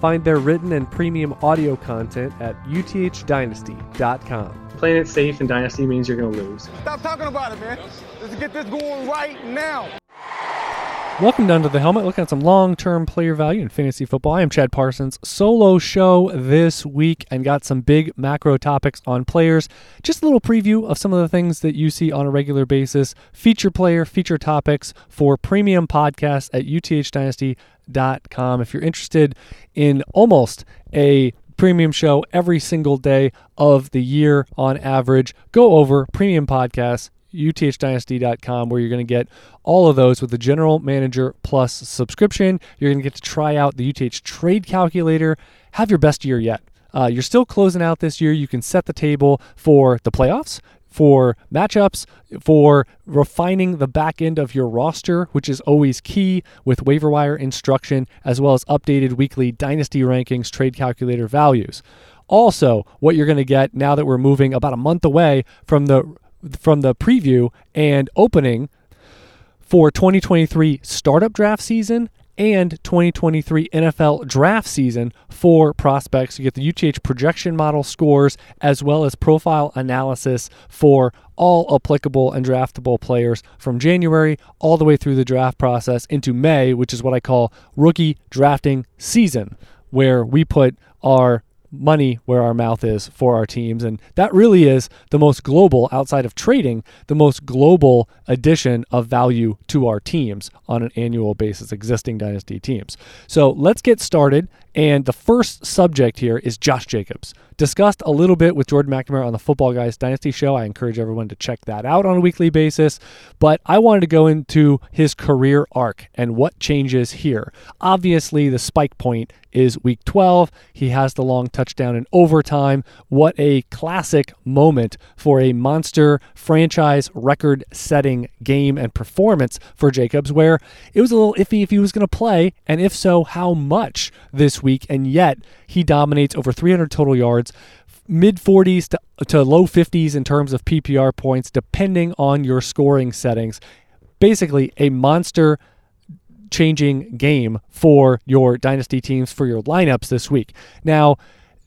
Find their written and premium audio content at uthdynasty.com. Playing it safe in Dynasty means you're going to lose. Stop talking about it, man. Let's get this going right now. Welcome down to the helmet, looking at some long term player value in fantasy football. I am Chad Parsons. Solo show this week and got some big macro topics on players. Just a little preview of some of the things that you see on a regular basis. Feature player, feature topics for premium podcasts at uthdynasty.com. If you're interested in almost a premium show every single day of the year on average, go over premium podcasts uthdynasty.com where you're going to get all of those with the general manager plus subscription. You're going to get to try out the uth trade calculator. Have your best year yet. Uh, you're still closing out this year. You can set the table for the playoffs for matchups, for refining the back end of your roster, which is always key with waiver wire instruction, as well as updated weekly dynasty rankings, trade calculator values. Also, what you're going to get now that we're moving about a month away from the from the preview and opening for 2023 startup draft season and 2023 NFL draft season for prospects. You get the UTH projection model scores as well as profile analysis for all applicable and draftable players from January all the way through the draft process into May, which is what I call rookie drafting season, where we put our money where our mouth is for our teams. And that really is the most global, outside of trading, the most global addition of value to our teams on an annual basis, existing dynasty teams. So let's get started. And the first subject here is Josh Jacobs. Discussed a little bit with Jordan McNamara on the Football Guys Dynasty Show. I encourage everyone to check that out on a weekly basis. But I wanted to go into his career arc and what changes here. Obviously, the spike point is week 12. He has the long touchdown in overtime. What a classic moment for a monster franchise record setting game and performance for Jacobs, where it was a little iffy if he was going to play, and if so, how much this week. And yet, he dominates over 300 total yards mid 40s to, to low 50s in terms of PPR points, depending on your scoring settings. Basically, a monster changing game for your dynasty teams for your lineups this week. Now,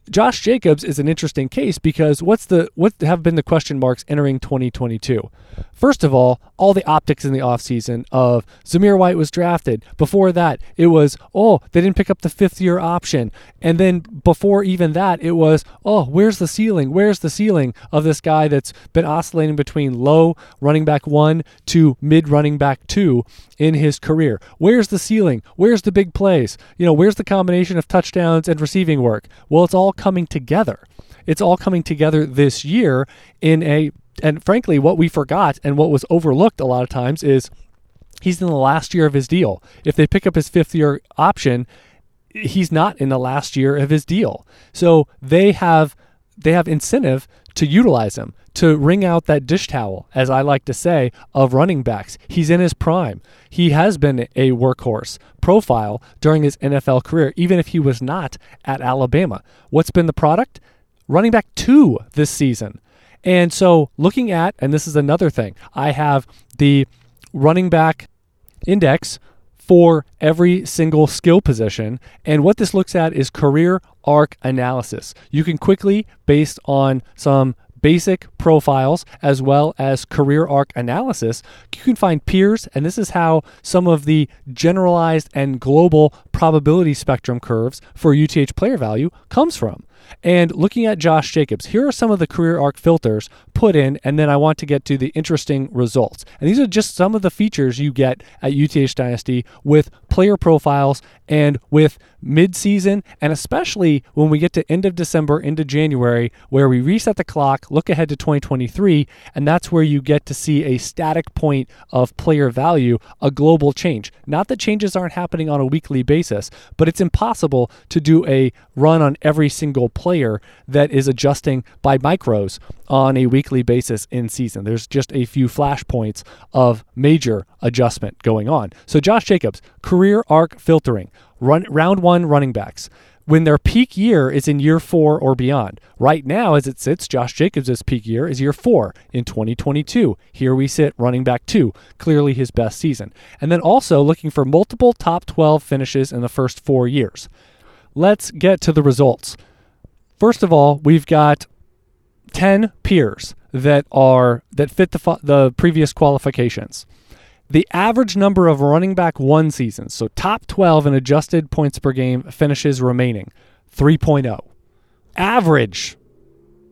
Josh Jacobs is an interesting case because what's the what have been the question marks entering 2022? First of all, all the optics in the offseason of Zamir White was drafted. Before that, it was, oh, they didn't pick up the fifth year option. And then before even that, it was, oh, where's the ceiling? Where's the ceiling of this guy that's been oscillating between low running back one to mid running back two in his career? Where's the ceiling? Where's the big plays? You know, where's the combination of touchdowns and receiving work? Well, it's all coming together. It's all coming together this year in a and frankly, what we forgot and what was overlooked a lot of times is he's in the last year of his deal. If they pick up his fifth year option, he's not in the last year of his deal. So they have they have incentive to utilize him to wring out that dish towel, as I like to say, of running backs. He's in his prime. He has been a workhorse profile during his NFL career, even if he was not at Alabama. What's been the product? Running back two this season. And so looking at, and this is another thing, I have the running back index for every single skill position. And what this looks at is career arc analysis. You can quickly, based on some basic profiles as well as career arc analysis, you can find peers, and this is how some of the generalized and global probability spectrum curves for UTH player value comes from. And looking at Josh Jacobs, here are some of the career arc filters put in, and then I want to get to the interesting results. And these are just some of the features you get at UTH Dynasty with player profiles and with mid-season and especially when we get to end of December into January where we reset the clock, look ahead to 2023 and that's where you get to see a static point of player value, a global change. Not that changes aren't happening on a weekly basis, but it's impossible to do a run on every single player that is adjusting by micros on a weekly basis in season. There's just a few flashpoints of major adjustment going on. So Josh Jacobs, career arc filtering, run round 1 running backs when their peak year is in year four or beyond. Right now, as it sits, Josh Jacobs' peak year is year four in 2022. Here we sit, running back two, clearly his best season. And then also looking for multiple top 12 finishes in the first four years. Let's get to the results. First of all, we've got 10 peers that are that fit the, the previous qualifications. The average number of running back one seasons, so top 12 in adjusted points per game finishes remaining, 3.0. Average.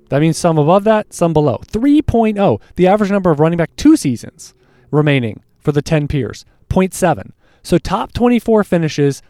That means some above that, some below. 3.0. The average number of running back two seasons remaining for the 10 peers, 0.7. So top 24 finishes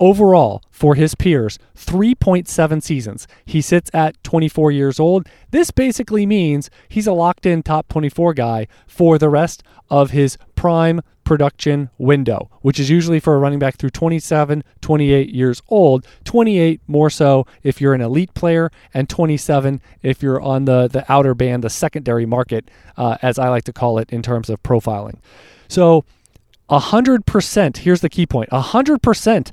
overall for his peers 3.7 seasons. He sits at 24 years old. This basically means he's a locked in top 24 guy for the rest of his prime production window, which is usually for a running back through 27, 28 years old. 28 more so if you're an elite player, and 27 if you're on the, the outer band, the secondary market, uh, as I like to call it in terms of profiling. So, 100%, here's the key point 100%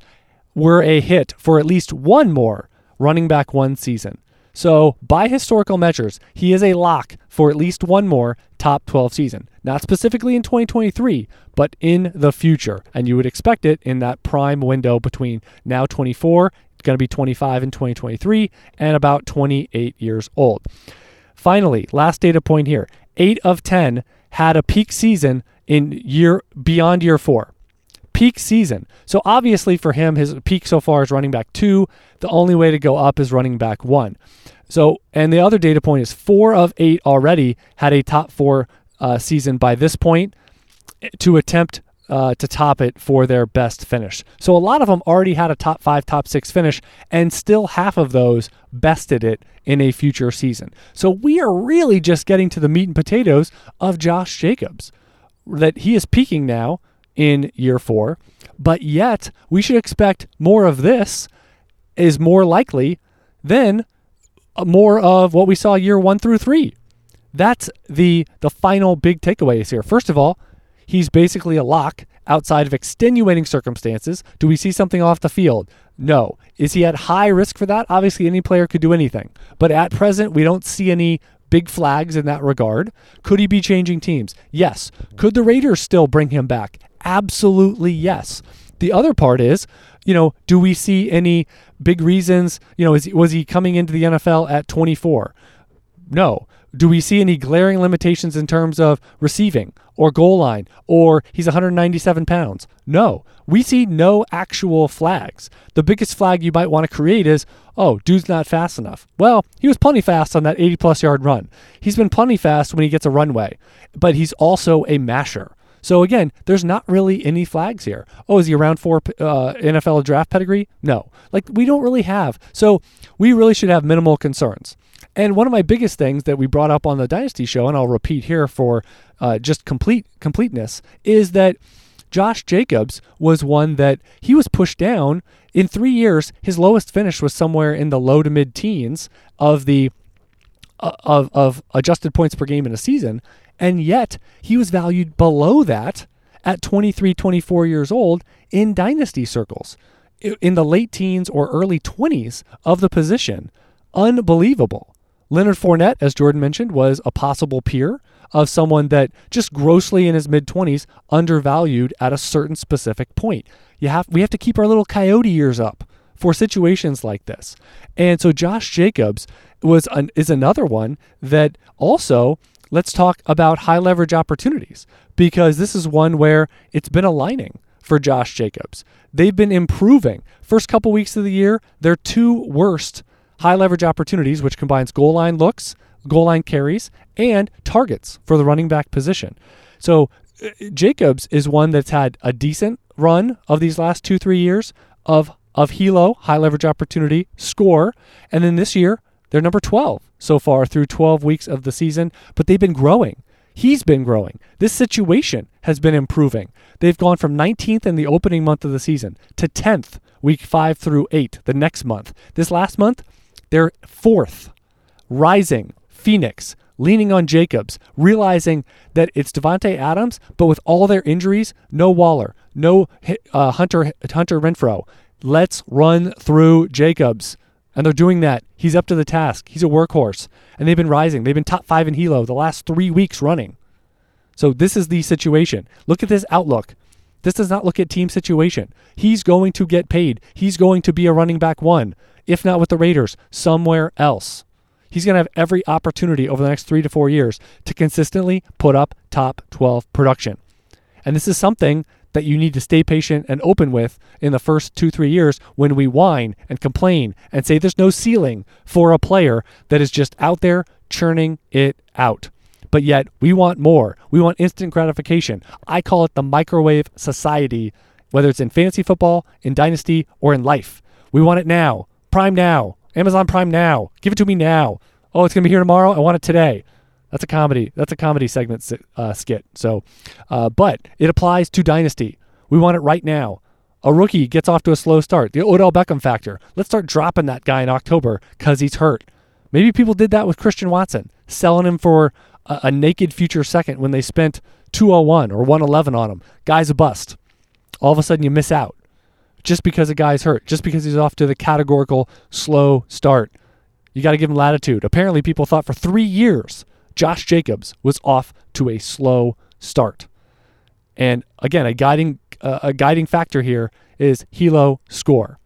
were a hit for at least one more running back one season. So, by historical measures, he is a lock for at least one more top 12 season. Not specifically in 2023, but in the future. And you would expect it in that prime window between now 24, it's going to be 25 in 2023, and about 28 years old. Finally, last data point here 8 of 10 had a peak season in year beyond year 4 peak season. So obviously for him, his peak so far is running back two. The only way to go up is running back one. So, and the other data point is four of eight already had a top four uh, season by this point to attempt uh, to top it for their best finish. So a lot of them already had a top five, top six finish, and still half of those bested it in a future season. So we are really just getting to the meat and potatoes of Josh Jacobs. That he is peaking now in year four, but yet we should expect more of this is more likely than uh, more of what we saw year one through three. That's the the final big takeaways here. First of all, he's basically a lock outside of extenuating circumstances. Do we see something off the field? No. Is he at high risk for that? Obviously, any player could do anything. But at present, we don't see any big flags in that regard. Could he be changing teams? Yes. Could the Raiders still bring him back? Absolutely yes. The other part is, you know, do we see any big reasons? You know, is, was he coming into the NFL at 24? No. Do we see any glaring limitations in terms of receiving or goal line or he's 197 pounds? No. We see no actual flags. The biggest flag you might want to create is, oh, dude's not fast enough. Well, he was plenty fast on that 80 plus yard run. He's been plenty fast when he gets a runway, but he's also a masher. So again, there's not really any flags here. Oh, is he around four uh, NFL draft pedigree? No, like we don't really have. So we really should have minimal concerns. And one of my biggest things that we brought up on the Dynasty show, and I'll repeat here for uh, just complete completeness, is that Josh Jacobs was one that he was pushed down in three years. His lowest finish was somewhere in the low to mid teens of the uh, of of adjusted points per game in a season, and yet he was valued below that at 23, 24 years old in dynasty circles, in the late teens or early 20s of the position. Unbelievable. Leonard Fournette, as Jordan mentioned, was a possible peer of someone that just grossly in his mid 20s undervalued at a certain specific point. You have we have to keep our little coyote ears up for situations like this. And so Josh Jacobs was an, is another one that also let's talk about high leverage opportunities because this is one where it's been aligning for Josh Jacobs. They've been improving. First couple weeks of the year, their two worst high leverage opportunities, which combines goal line looks, goal line carries, and targets for the running back position. So uh, Jacobs is one that's had a decent run of these last two, three years of of Hilo, high leverage opportunity, score. And then this year, they're number 12 so far through 12 weeks of the season, but they've been growing. He's been growing. This situation has been improving. They've gone from 19th in the opening month of the season to 10th week 5 through 8 the next month. This last month, they're fourth, rising, Phoenix, leaning on Jacobs, realizing that it's Davante Adams, but with all their injuries, no Waller, no uh, Hunter Hunter Renfrow. Let's run through Jacobs. And they're doing that. He's up to the task. He's a workhorse. And they've been rising. They've been top five in Hilo the last three weeks running. So this is the situation. Look at this outlook. This does not look at team situation. He's going to get paid. He's going to be a running back one, if not with the Raiders, somewhere else. He's going to have every opportunity over the next three to four years to consistently put up top 12 production. And this is something that you need to stay patient and open with in the first two, three years when we whine and complain and say there's no ceiling for a player that is just out there churning it out. But yet we want more. We want instant gratification. I call it the microwave society, whether it's in fantasy football, in dynasty, or in life. We want it now. Prime now. Amazon Prime now. Give it to me now. Oh, it's going to be here tomorrow. I want it today. That's a comedy. That's a comedy segment uh, skit. So, uh, but it applies to Dynasty. We want it right now. A rookie gets off to a slow start. The Odell Beckham factor. Let's start dropping that guy in October because he's hurt. Maybe people did that with Christian Watson, selling him for a, a naked future second when they spent 201 or 111 on him. Guy's a bust. All of a sudden, you miss out just because a guy's hurt, just because he's off to the categorical slow start. You got to give him latitude. Apparently, people thought for three years Josh Jacobs was off to a slow start. And again, a guiding uh, a guiding factor here is Hilo score.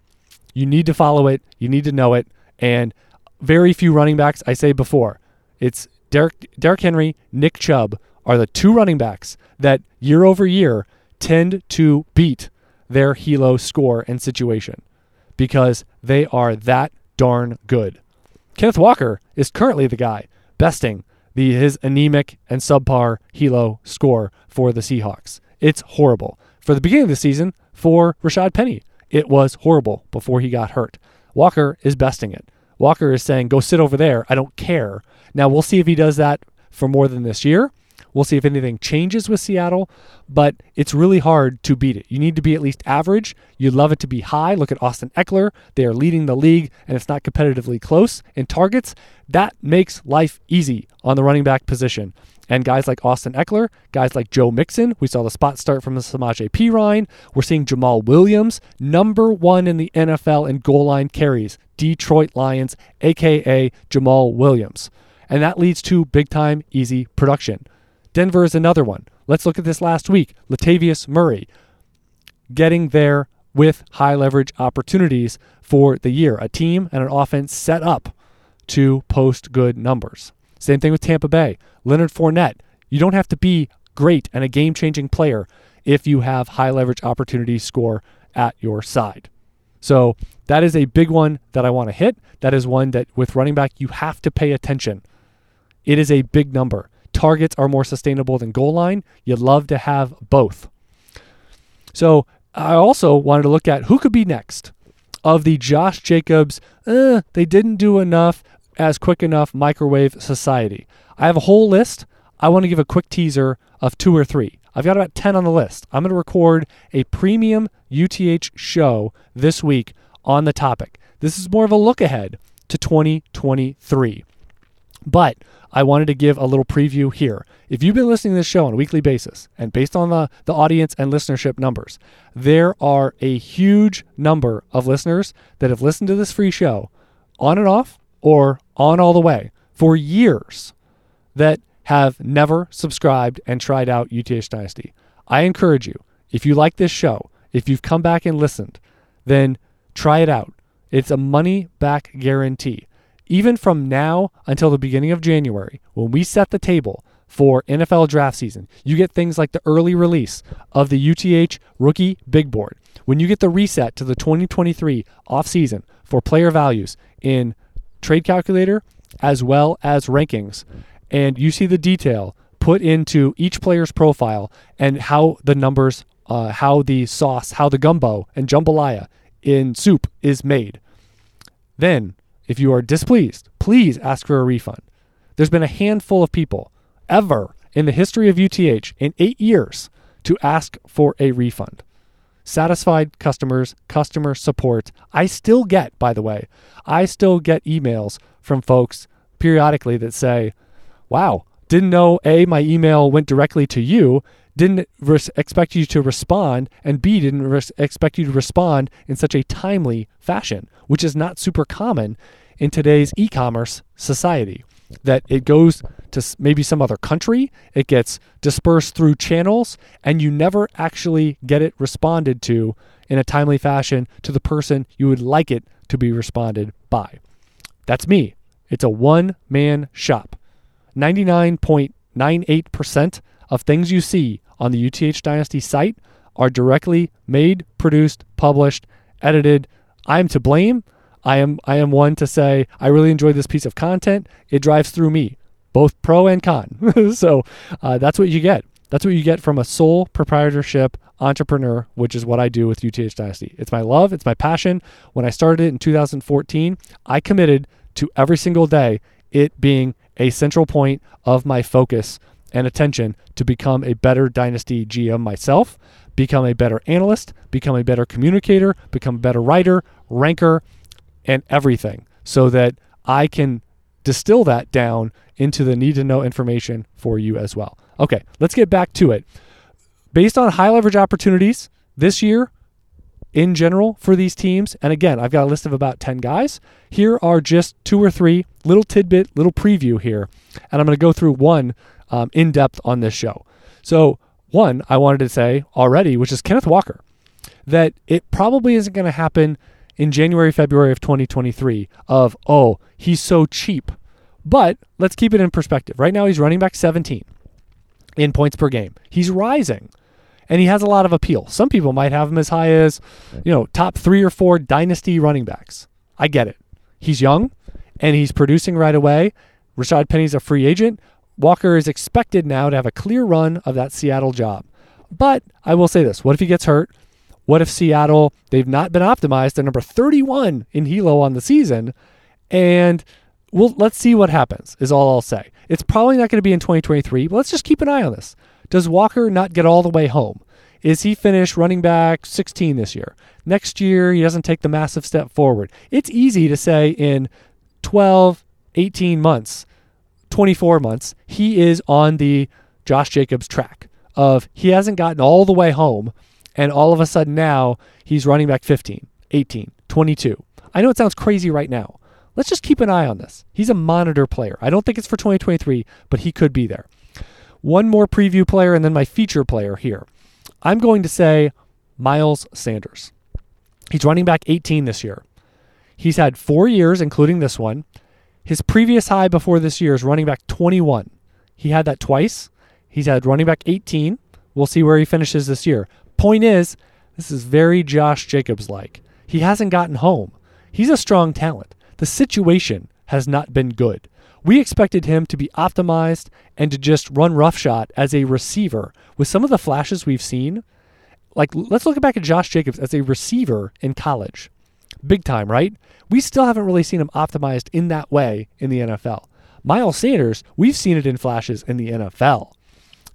You need to follow it, you need to know it, and very few running backs. I say before, it's Derek Derrick Henry, Nick Chubb are the two running backs that year over year tend to beat their Hilo score and situation because they are that darn good. Kenneth Walker is currently the guy besting the his anemic and subpar Hilo score for the Seahawks. It's horrible. For the beginning of the season, for Rashad Penny, it was horrible before he got hurt. Walker is besting it. Walker is saying, go sit over there. I don't care. Now, we'll see if he does that for more than this year. We'll see if anything changes with Seattle, but it's really hard to beat it. You need to be at least average. You'd love it to be high. Look at Austin Ekeler. They are leading the league, and it's not competitively close in targets. That makes life easy on the running back position. And guys like Austin Ekeler, guys like Joe Mixon, we saw the spot start from the Samaje Perine. We're seeing Jamaal Williams, number one in the NFL in goal line carries, Detroit Lions, aka Jamaal Williams. And that leads to big time, easy production. Denver is another one. Let's look at this last week. Latavius Murray getting there with high leverage opportunities for the year. A team and an offense set up to post good numbers. Same thing with Tampa Bay. Leonard Fournette. You don't have to be great and a game changing player if you have high leverage opportunities score at your side. So that is a big one that I want to hit. That is one that with running back, you have to pay attention. It is a big number targets are more sustainable than goal line. You'd love to have both. So I also wanted to look at who could be next of the Josh Jacobs, eh, they didn't do enough as quick enough microwave society. I have a whole list. I want to give a quick teaser of two or three. I've got about 10 on the list. I'm going to record a premium UTH show this week on the topic. This is more of a look ahead to 2023. But I wanted to give a little preview here. If you've been listening to this show on a weekly basis, and based on the, the audience and listenership numbers, there are a huge number of listeners that have listened to this free show on and off or on all the way for years that have never subscribed and tried out UTH Dynasty. I encourage you, if you like this show, if you've come back and listened, then try it out. It's a money back guarantee even from now until the beginning of January, when we set the table for NFL draft season, you get things like the early release of the UTH rookie big board. When you get the reset to the 2023 offseason for player values in trade calculator as well as rankings, and you see the detail put into each player's profile and how the numbers, uh, how the sauce, how the gumbo and jambalaya in soup is made. Then, if you are displeased, please ask for a refund. There's been a handful of people ever in the history of UTH in eight years to ask for a refund. Satisfied customers, customer support. I still get, by the way, I still get emails from folks periodically that say, wow, didn't know A, my email went directly to you, didn't res- expect you to respond, and B, didn't res- expect you to respond in such a timely fashion, which is not super common in today's e commerce society. That it goes to maybe some other country, it gets dispersed through channels, and you never actually get it responded to in a timely fashion to the person you would like it to be responded by. That's me. It's a one man shop. 99.98% of things you see on the UTH Dynasty site are directly made, produced, published, edited. I am to blame. I am I am one to say I really enjoy this piece of content. It drives through me, both pro and con. so uh, that's what you get. That's what you get from a sole proprietorship entrepreneur, which is what I do with UTH Dynasty. It's my love, it's my passion. When I started it in 2014, I committed to every single day it being a central point of my focus and attention to become a better Dynasty GM myself, become a better analyst, become a better communicator, become a better writer, ranker, and everything so that I can distill that down into the need to know information for you as well. Okay, let's get back to it. Based on high leverage opportunities this year, in general for these teams. And again, I've got a list of about 10 guys. Here are just two or three little tidbit, little preview here. And I'm going to go through one um, in depth on this show. So, one I wanted to say already, which is Kenneth Walker, that it probably isn't going to happen in January, February of 2023 of, oh, he's so cheap. But let's keep it in perspective. Right now, he's running back 17 in points per game. He's rising and he has a lot of appeal. Some people might have him as high as, you know, top three or four dynasty running backs. I get it. He's young and he's producing right away. Rashad Penny's a free agent. Walker is expected now to have a clear run of that Seattle job. But I will say this what if he gets hurt? What if Seattle, they've not been optimized? They're number 31 in Hilo on the season. And well, let's see what happens, is all I'll say. It's probably not going to be in 2023, but let's just keep an eye on this. Does Walker not get all the way home? Is he finish running back 16 this year? Next year, he doesn't take the massive step forward. It's easy to say in 12, 18 months, 24 months, he is on the Josh Jacobs track of he hasn't gotten all the way home, and all of a sudden now he's running back 15, 18, 22. I know it sounds crazy right now. Let's just keep an eye on this. He's a monitor player. I don't think it's for 2023, but he could be there. One more preview player and then my feature player here. I'm going to say Miles Sanders. He's running back 18 this year. He's had four years, including this one. His previous high before this year is running back 21. He had that twice. He's had running back 18. We'll see where he finishes this year. Point is, this is very Josh Jacobs like. He hasn't gotten home. He's a strong talent. The situation has not been good. We expected him to be optimized and to just run roughshod as a receiver. With some of the flashes we've seen, like let's look back at Josh Jacobs as a receiver in college. Big time, right? We still haven't really seen him optimized in that way in the NFL. Miles Sanders, we've seen it in flashes in the NFL.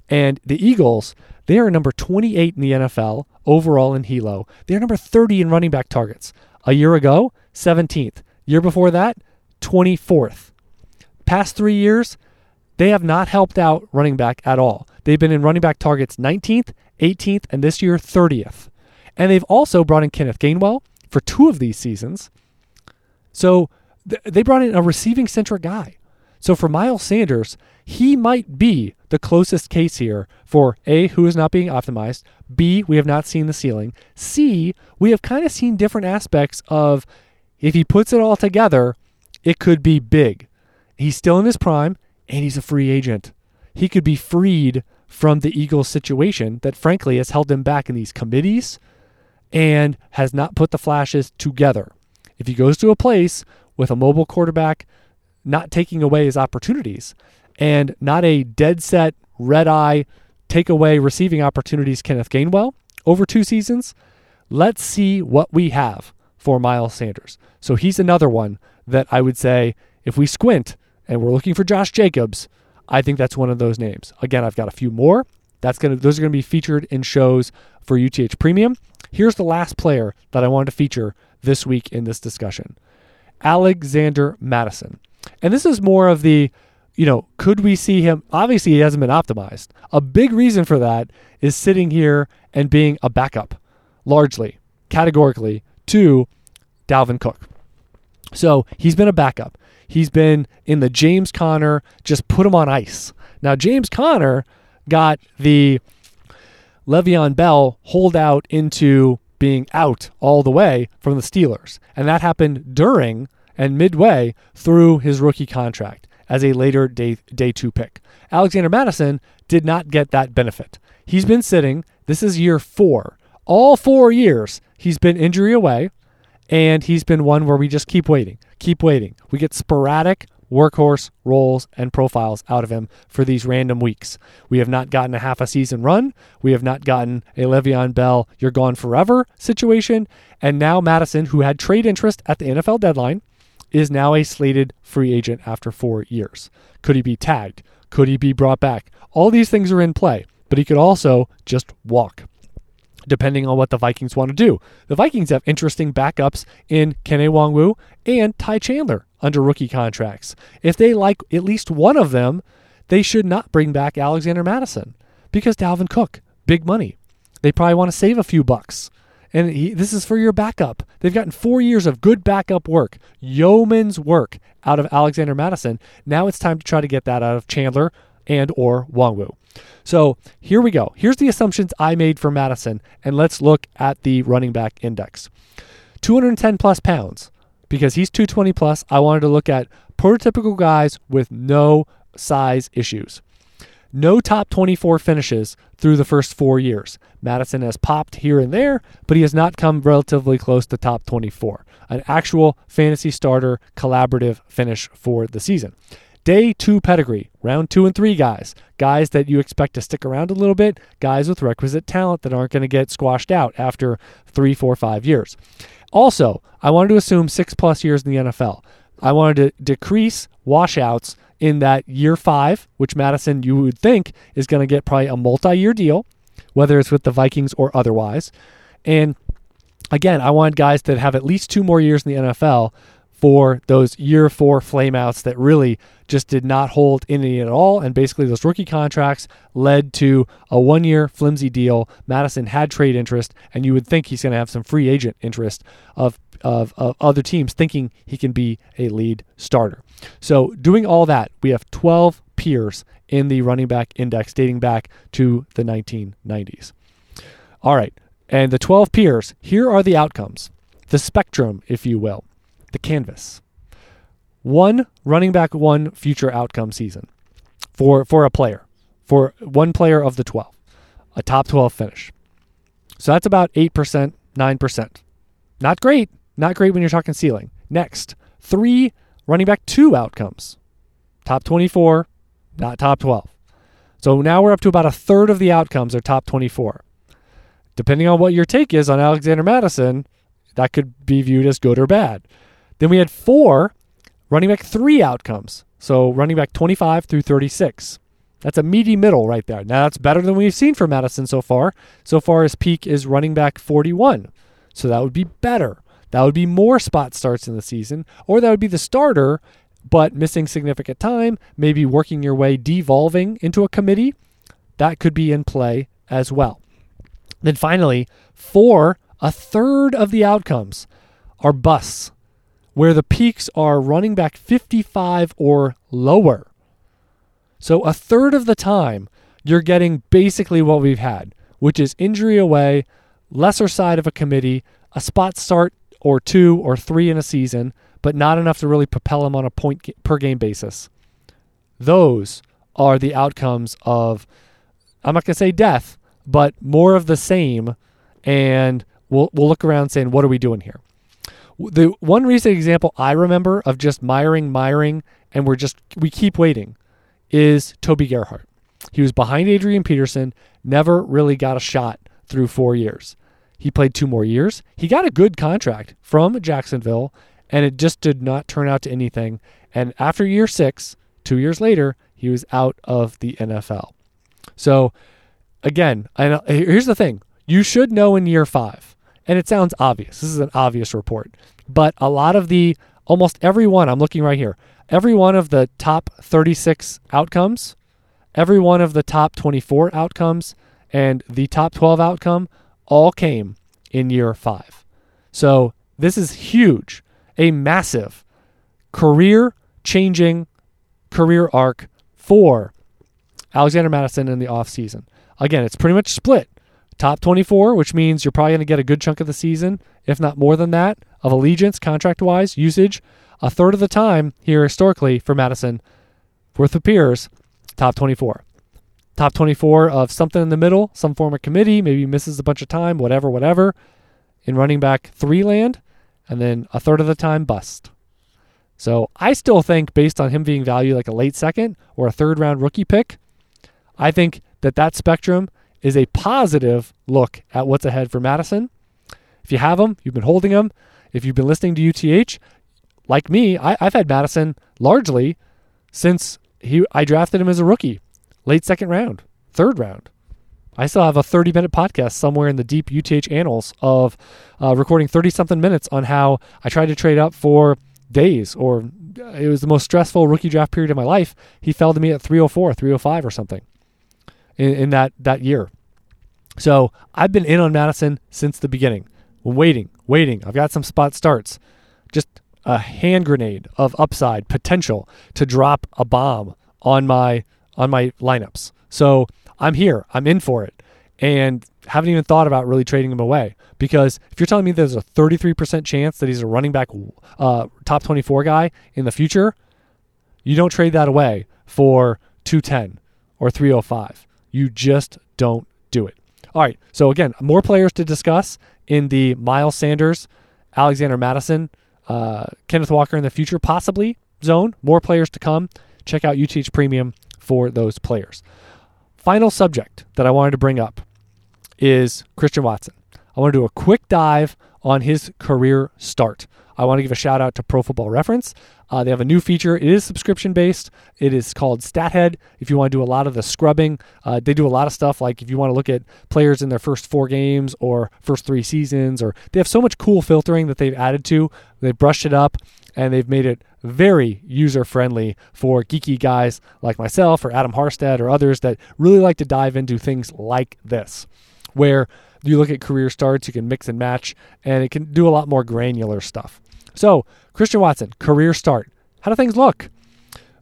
And the Eagles, they are number 28 in the NFL overall in Hilo. They're number 30 in running back targets. A year ago, 17th. Year before that, 24th. Past three years, they have not helped out running back at all. They've been in running back targets 19th, 18th, and this year 30th. And they've also brought in Kenneth Gainwell for two of these seasons. So th- they brought in a receiving centric guy. So for Miles Sanders, he might be the closest case here for A, who is not being optimized, B, we have not seen the ceiling, C, we have kind of seen different aspects of if he puts it all together, it could be big. He's still in his prime and he's a free agent. He could be freed from the Eagles situation that frankly has held him back in these committees and has not put the flashes together. If he goes to a place with a mobile quarterback, not taking away his opportunities, and not a dead set, red eye, take away receiving opportunities, Kenneth Gainwell over two seasons. Let's see what we have for Miles Sanders. So he's another one that I would say if we squint and we're looking for Josh Jacobs, I think that's one of those names. Again, I've got a few more. That's gonna those are gonna be featured in shows for UTH Premium. Here's the last player that I wanted to feature this week in this discussion. Alexander Mattison. And this is more of the, you know, could we see him? Obviously, he hasn't been optimized. A big reason for that is sitting here and being a backup, largely, categorically, to Dalvin Cook. So he's been a backup. He's been in the James Conner, just put him on ice. Now, James Conner got the Le'Veon Bell hold out into being out all the way from the Steelers. And that happened during and midway through his rookie contract as a later day, day two pick. Alexander Mattison did not get that benefit. He's been sitting, this is year four. All four years, he's been injury away, and he's been one where we just keep waiting, keep waiting. We get sporadic workhorse roles and profiles out of him for these random weeks. We have not gotten a half a season run. We have not gotten a Le'Veon Bell, you're gone forever situation. And now Mattison, who had trade interest at the NFL deadline, is now a slated free agent after four years. Could he be tagged? Could he be brought back? All these things are in play, but he could also just walk depending on what the Vikings want to do. The Vikings have interesting backups in Kene Nwangwu and Ty Chandler under rookie contracts. If they like at least one of them, they should not bring back Alexander Mattison because Dalvin Cook, big money. They probably want to save a few bucks. And he, this is for your backup. They've gotten four years of good backup work, yeoman's work out of Alexander Mattison. Now it's time to try to get that out of Chandler and or Nwangwu. So here we go. Here's the assumptions I made for Mattison, and let's look at the running back index. 210 plus pounds, because he's 220 plus. I wanted to look at prototypical guys with no size issues. No top 24 finishes through the first four years. Mattison has popped here and there, but he has not come relatively close to top 24. An actual fantasy starter collaborative finish for the season. Day two pedigree, round two and three guys, guys that you expect to stick around a little bit, guys with requisite talent that aren't going to get squashed out after three, four, five years. Also, I wanted to assume six plus years in the NFL. I wanted to decrease washouts in that year five, which Mattison you would think is going to get probably a multi year deal, whether it's with the Vikings or otherwise. And again, I wanted guys that have at least two more years in the NFL for those year four flameouts that really just did not hold any at all. And basically, those rookie contracts led to a one year flimsy deal. Mattison had trade interest, and you would think he's going to have some free agent interest of, of, of other teams thinking he can be a lead starter. So, doing all that, we have 12 peers in the running back index dating back to the 1990s. All right. And the 12 peers, here are the outcomes, the spectrum, if you will the canvas. One running back, one future outcome season for for a player, for one player of the 12, a top 12 finish. So that's about 8%, 9%. Not great. Not great when you're talking ceiling. Next, three running back two outcomes. Top 24, not top 12. So now we're up to about a third of the outcomes are top 24. Depending on what your take is on Alexander Mattison, that could be viewed as good or bad. Then we had four running back three outcomes. So running back 25 through 36. That's a meaty middle right there. Now that's better than we've seen for Mattison so far. So far, his peak is running back 41. So that would be better. That would be more spot starts in the season, or that would be the starter, but missing significant time, maybe working your way devolving into a committee. That could be in play as well. Then finally, four, a third of the outcomes are busts where the peaks are running back 55 or lower. So a third of the time, you're getting basically what we've had, which is injury away, lesser side of a committee, a spot start or two or three in a season, but not enough to really propel them on a point per game basis. Those are the outcomes of, I'm not going to say death, but more of the same. And we'll, we'll look around saying, what are we doing here? The one recent example I remember of just miring, miring, and we're just we keep waiting is Toby Gerhart. He was behind Adrian Peterson, never really got a shot through four years. He played two more years. He got a good contract from Jacksonville, and it just did not turn out to anything. And after year six, two years later, he was out of the NFL. So, again, I know, uh, here's the thing you should know in year five, and it sounds obvious. This is an obvious report, but a lot of the, almost every one, I'm looking right here, every one of the top 36 outcomes, every one of the top 24 outcomes, and the top 12 outcome all came in year five. So, this is huge, a massive career changing career arc for Alexander Mattison in the offseason. Again, it's pretty much split. Top 24, which means you're probably going to get a good chunk of the season, if not more than that, of allegiance, contract wise, usage. A third of the time here historically for Mattison, worth of peers, top 24. Top 24 of something in the middle, some form of committee, maybe misses a bunch of time, whatever, whatever. In running back three land, and then a third of the time bust. So I still think, based on him being valued like a late second or a third round rookie pick, I think that that spectrum is a positive look at what's ahead for Mattison. If you have him, you've been holding him. If you've been listening to UTH, like me, I, I've had Mattison largely since he I drafted him as a rookie, late second round, third round. I still have a 30 minute podcast somewhere in the deep UTH annals of uh, recording 30 something minutes on how I tried to trade up for days or it was the most stressful rookie draft period of my life. He fell to me at 304, 305 or something in, in that, that year. So I've been in on Mattison since the beginning, waiting, waiting. I've got some spot starts, just a hand grenade of upside potential to drop a bomb on my on my lineups. So I'm here. I'm in for it. And haven't even thought about really trading him away because if you're telling me there's a 33% chance that he's a running back uh, top 24 guy in the future, you don't trade that away for 210 or 305. You just don't do it. All right. So again, more players to discuss in the Miles Sanders, Alexander Mattison, uh, Kenneth Walker in the future, possibly zone. More players to come. Check out UTH Premium for those players. Final subject that I wanted to bring up is Christian Watson. I want to do a quick dive on his career start. I want to give a shout out to Pro Football Reference. Uh, they have a new feature. It is subscription based. It is called StatHead. If you want to do a lot of the scrubbing, uh, they do a lot of stuff. Like if you want to look at players in their first four games or first three seasons, or they have so much cool filtering that they've added to. They've brushed it up and they've made it very user friendly for geeky guys like myself or Adam Harstad or others that really like to dive into things like this, where you look at career starts, you can mix and match, and it can do a lot more granular stuff. So, Christian Watson, career start. How do things look?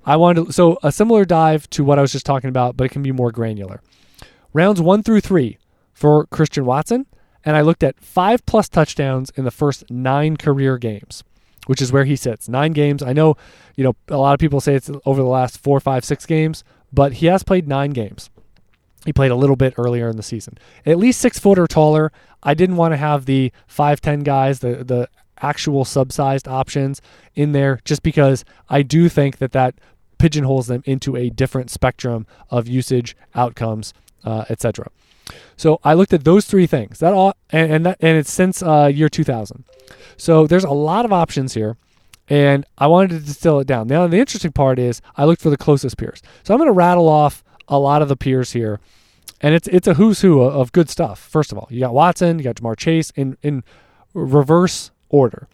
I wanted to, so a similar dive to what I was just talking about, but it can be more granular. Rounds one through three for Christian Watson, and I looked at five plus touchdowns in the first nine career games, which is where he sits. Nine games. I know, you know, a lot of people say it's over the last four, five, six games, but he has played nine games. He played a little bit earlier in the season. At least six foot or taller. I didn't want to have the five ten guys, the the actual subsized options in there, just because I do think that that pigeonholes them into a different spectrum of usage, outcomes, uh, etc. So I looked at those three things. That all, and and, that, and it's since uh, year 2000. So there's a lot of options here, and I wanted to distill it down. Now the interesting part is I looked for the closest peers. So I'm going to rattle off a lot of the peers here, and it's it's a who's who of good stuff. First of all, you got Watson, you got Ja'Marr Chase in in reverse order.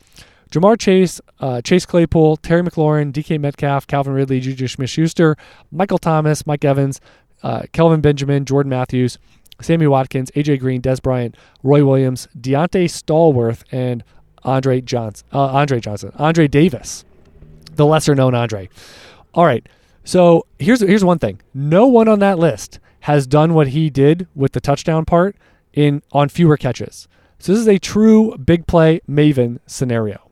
Ja'Marr Chase, uh, Chase Claypool, Terry McLaurin, DK Metcalf, Calvin Ridley, Juju Smith-Schuster, Michael Thomas, Mike Evans, uh, Kelvin Benjamin, Jordan Matthews, Sammy Watkins, AJ Green, Dez Bryant, Roy Williams, Deontay Stallworth, and Andre Johnson, uh, Andre Johnson, Andre Davis, the lesser known Andre. All right. So here's here's one thing. No one on that list has done what he did with the touchdown part in on fewer catches. So this is a true big play maven scenario.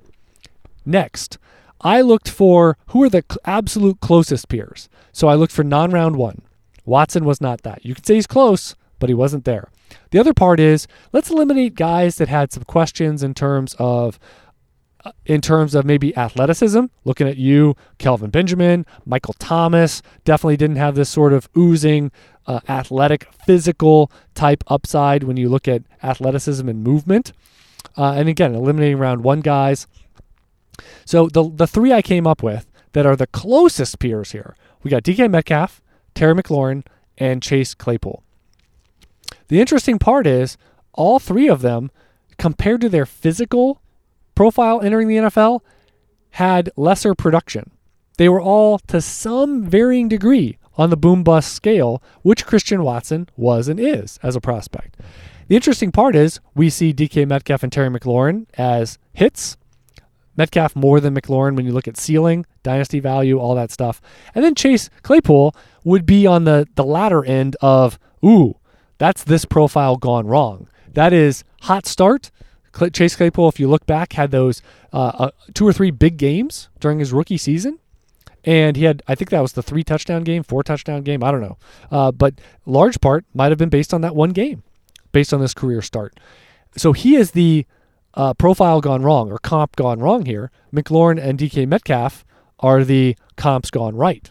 Next, I looked for who are the absolute closest peers. So I looked for non-round 1. Watson was not that. You could say he's close, but he wasn't there. The other part is let's eliminate guys that had some questions in terms of in terms of maybe athleticism, looking at you, Kelvin Benjamin, Michael Thomas, definitely didn't have this sort of oozing, uh, athletic, physical type upside when you look at athleticism and movement. Uh, and again, eliminating round one guys. So the the three I came up with that are the closest peers here, we got DK Metcalf, Terry McLaurin, and Chase Claypool. The interesting part is all three of them, compared to their physical profile entering the NFL, had lesser production. They were all to some varying degree on the boom bust scale, which Christian Watson was and is as a prospect. The interesting part is we see DK Metcalf and Terry McLaurin as hits. Metcalf more than McLaurin when you look at ceiling, dynasty value, all that stuff. And then Chase Claypool would be on the, the latter end of, ooh, that's this profile gone wrong. That is hot start. Chase Claypool, if you look back, had those uh, uh, two or three big games during his rookie season. And he had, I think that was the three touchdown game, four touchdown game. I don't know. Uh, but large part might have been based on that one game, based on this career start. So he is the uh, profile gone wrong or comp gone wrong here. McLaurin and DK Metcalf are the comps gone right.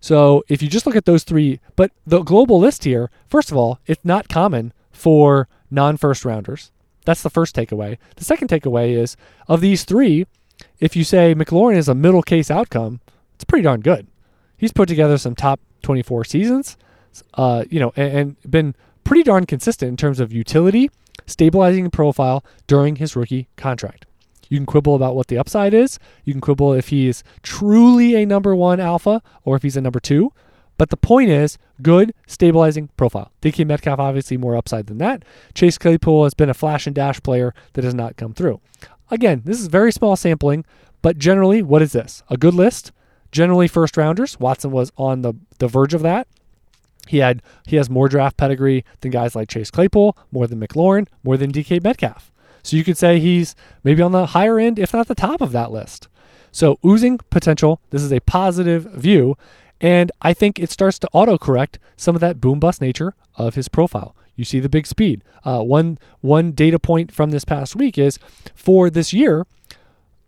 So if you just look at those three, but the global list here, first of all, it's not common for non first rounders. That's the first takeaway. The second takeaway is of these three, if you say McLaurin is a middle case outcome, it's pretty darn good. He's put together some top 24 seasons, uh, you know, and, and been pretty darn consistent in terms of utility, stabilizing the profile during his rookie contract. You can quibble about what the upside is. You can quibble if he's truly a number one alpha or if he's a number two. But the point is, good stabilizing profile. DK Metcalf, obviously, more upside than that. Chase Claypool has been a flash and dash player that has not come through. Again, this is very small sampling, but generally, what is this? A good list. Generally, first rounders. Watson was on the, the verge of that. He had he has more draft pedigree than guys like Chase Claypool, more than McLaurin, more than DK Metcalf. So you could say he's maybe on the higher end, if not the top of that list. So oozing potential. This is a positive view. And I think it starts to autocorrect some of that boom bust nature of his profile. You see the big speed. Uh, one one data point from this past week is for this year,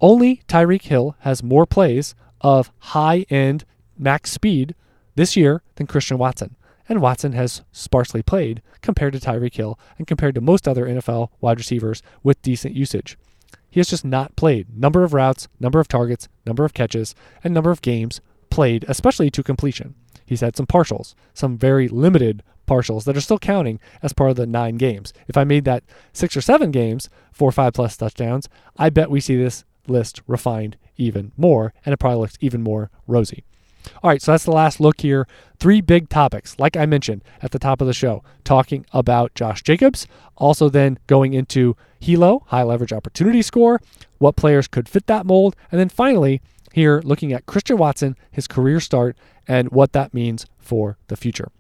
only Tyreek Hill has more plays of high end max speed this year than Christian Watson and Watson has sparsely played compared to Tyreek Hill and compared to most other NFL wide receivers with decent usage. He has just not played. Number of routes, number of targets, number of catches, and number of games played, especially to completion. He's had some partials, some very limited partials that are still counting as part of the nine games. If I made that six or seven games for five plus touchdowns, I bet we see this list refined even more, and it probably looks even more rosy. All right, so that's the last look here. Three big topics, like I mentioned at the top of the show, talking about Josh Jacobs, also then going into HELO, high leverage opportunity score, what players could fit that mold, and then finally, here looking at Christian Watson, his career start, and what that means for the future.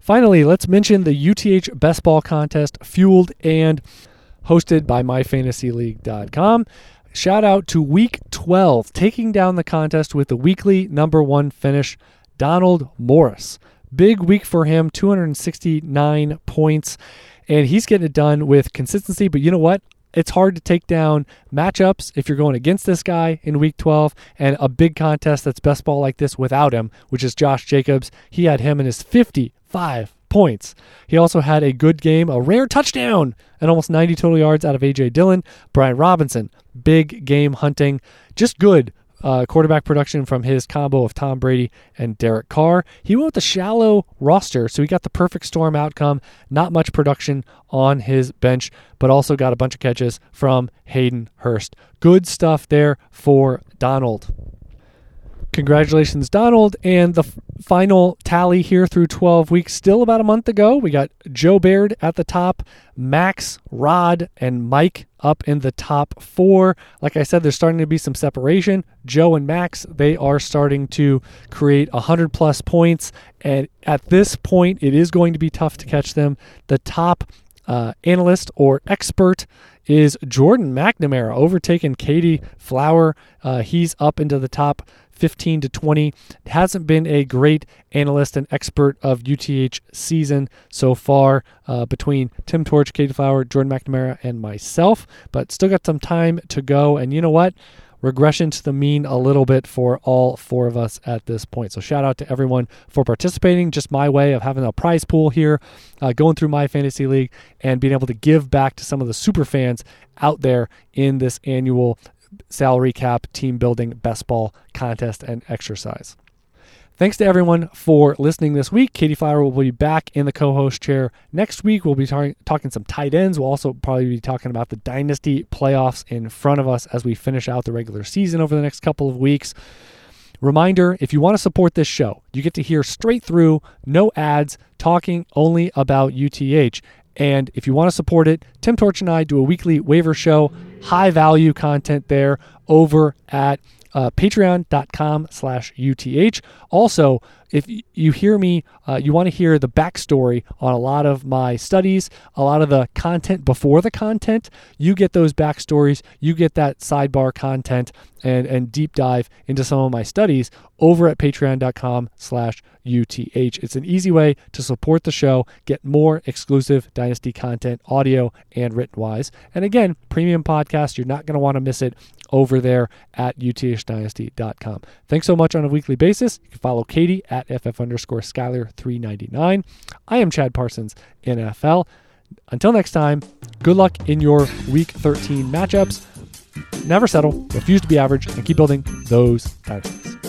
Finally, let's mention the UTH Best Ball Contest, fueled and hosted by MyFantasyLeague.com. Shout out to week 12, taking down the contest with the weekly number one finish, Donald Morris. Big week for him, 269 points, and he's getting it done with consistency. But you know what? It's hard to take down matchups if you're going against this guy in week 12 and a big contest that's best ball like this without him, which is Josh Jacobs. He had him in his 55 points. He also had a good game, a rare touchdown, and almost 90 total yards out of A.J. Dillon. Brian Robinson, big game hunting, just good uh, quarterback production from his combo of Tom Brady and Derek Carr. He went with a shallow roster, so he got the perfect storm outcome. Not much production on his bench, but also got a bunch of catches from Hayden Hurst. Good stuff there for Donald. Congratulations, Donald. And the f- final tally here through 12 weeks, still about a month ago. We got Joe Baird at the top, Max, Rod, and Mike up in the top four. Like I said, there's starting to be some separation. Joe and Max, they are starting to create 100 plus points. And at this point, it is going to be tough to catch them. The top uh, analyst or expert is Jordan McNamara, overtaking Katie Flower. Uh, he's up into the top 15 to 20. Hasn't been a great analyst and expert of UTH season so far uh, between Tim Torch, Katie Flower, Jordan McNamara, and myself, but still got some time to go. And you know what? regression to the mean a little bit for all four of us at this point. So shout out to everyone for participating. Just my way of having a prize pool here, uh, going through my fantasy league, and being able to give back to some of the super fans out there in this annual salary cap team building best ball contest and exercise. Thanks to everyone for listening this week. Katie Flower will be back in the co host chair next week. We'll be tar- talking some tight ends. We'll also probably be talking about the dynasty playoffs in front of us as we finish out the regular season over the next couple of weeks. Reminder if you want to support this show, you get to hear straight through, no ads, talking only about UTH. And if you want to support it, Tim Torch and I do a weekly waiver show, high value content there over at uh, patreon.com slash UTH. Also, if you hear me, uh, you want to hear the backstory on a lot of my studies, a lot of the content before the content, you get those backstories, you get that sidebar content and, and deep dive into some of my studies over at patreon.com slash UTH. It's an easy way to support the show, get more exclusive Dynasty content, audio and written wise. And again, premium podcast, you're not going to want to miss it over there at uthdynasty.com. Thanks so much on a weekly basis. You can follow Katie at ff underscore Skyler 399. I am Chad Parsons, NFL. Until next time, good luck in your week 13 matchups. Never settle, refuse to be average, and keep building those dynasties.